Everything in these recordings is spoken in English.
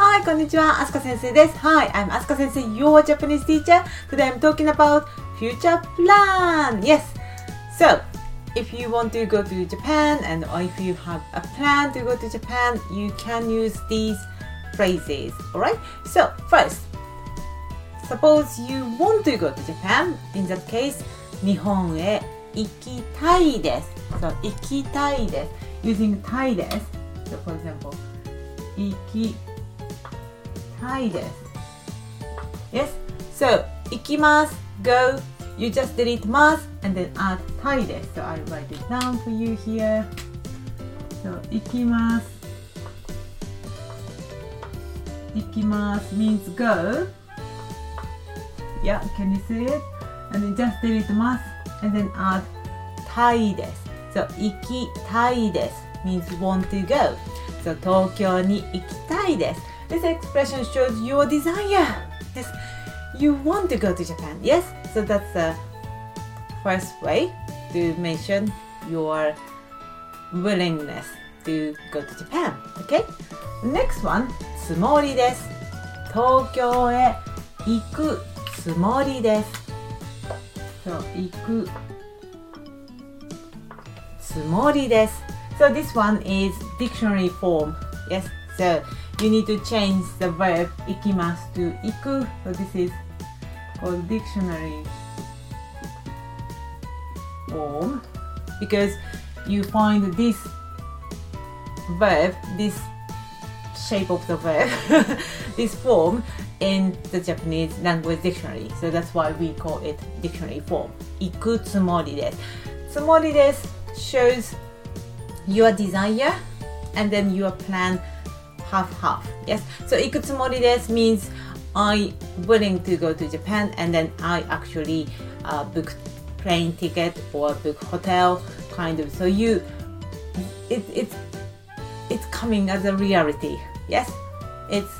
Hi, こんにちは。アスカ先生です。Hi, I'm Asuka 先生, your Japanese teacher. Today I'm talking about future plan. Yes. So, if you want to go to Japan and or if you have a plan to go to Japan, you can use these phrases. Alright? So, first, suppose you want to go to Japan. In that case, 日本へ行きたいです。So, 行きたいです。Using たいです。So, for example, 行き たいです。Yes? So, 行きます。Go. You just delete ます and then add たいです。So, I'll write it down for you here. So, 行きます。行きます means go. Yeah, can you see it? And then just delete ます and then add たいです。So, 行きたいです means want to go. So, 東京に行きたいです。This expression shows your desire. Yes, you want to go to Japan. Yes, so that's the first way to mention your willingness to go to Japan. Okay? Next one, つもりです。東京へ行くつもりです。そう、行くつもりです。So this one is dictionary form. Yes, so you need to change the verb ikimasu to iku. So this is called dictionary form because you find this verb, this shape of the verb, this form in the Japanese language dictionary. So that's why we call it dictionary form. Iku tsumori desu. Tsumori desu shows your desire and then your plan half half yes? So ikutsumori desu means i willing to go to japan and then i actually uh, book plane ticket or book hotel kind of. So you it, it's it's coming as a reality yes? It's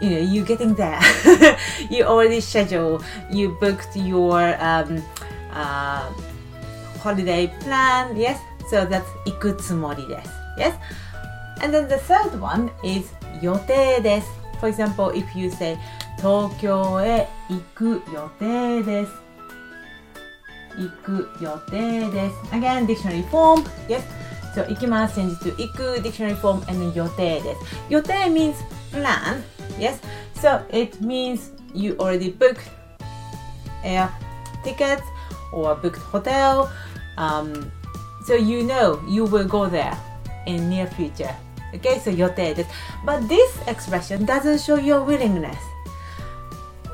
you know you getting there. You already schedule. You booked your um, uh, holiday plan yes? So that's ikutsumori desu yes? And then the third one is 予定です。For example, if you say 東京へ行く予定です。行く予定です。Again, dictionary form. Yes. So 行きます。change to 行く dictionary form and then 予定です。予定 means plan. Yes. So it means you already booked air tickets or booked hotel. Um, so you know you will go there in near future. Okay, so yotei. But this expression doesn't show your willingness.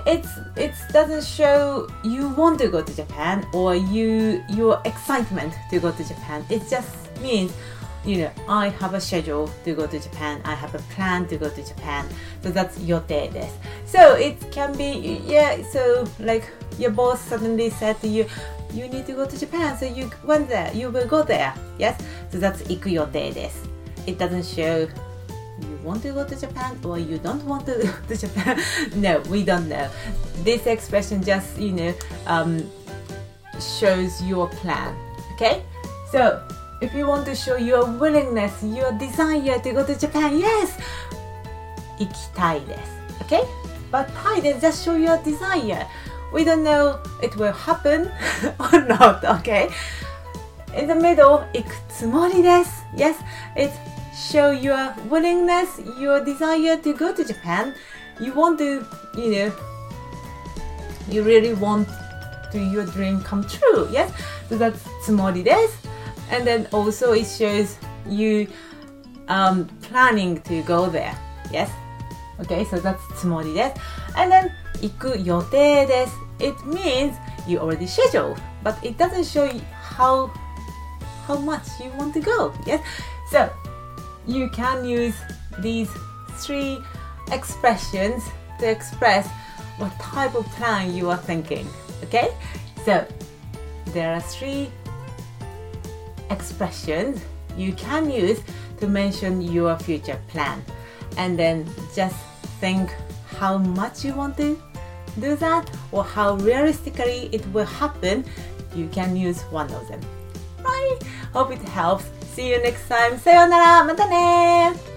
It's it doesn't show you want to go to Japan or you your excitement to go to Japan. It just means you know I have a schedule to go to Japan. I have a plan to go to Japan. So that's yotei. So it can be yeah. So like your boss suddenly said to you. You need to go to Japan, so you went there. You will go there. Yes, so that's 行く予定です。it doesn't show you want to go to Japan or you don't want to go to Japan. no, we don't know. This expression just, you know, um, shows your plan. Okay? So, if you want to show your willingness, your desire to go to Japan, yes! 行きたいです。Okay? But tai, then just show your desire. We don't know it will happen or not, okay? In the middle, 行くつもりです。Yes, it's show your willingness, your desire to go to Japan. You want to, you know, you really want to your dream come true. Yes, so that's tsumori desu. And then also it shows you um, planning to go there. Yes. Okay, so that's tsumori desu. And then iku yotei desu. It means you already scheduled, but it doesn't show you how how much you want to go. Yes. So you can use these three expressions to express what type of plan you are thinking. Okay? So there are three expressions you can use to mention your future plan. And then just think how much you want to do that or how realistically it will happen. You can use one of them. Right? Hope it helps. See you next time. さようなら。またね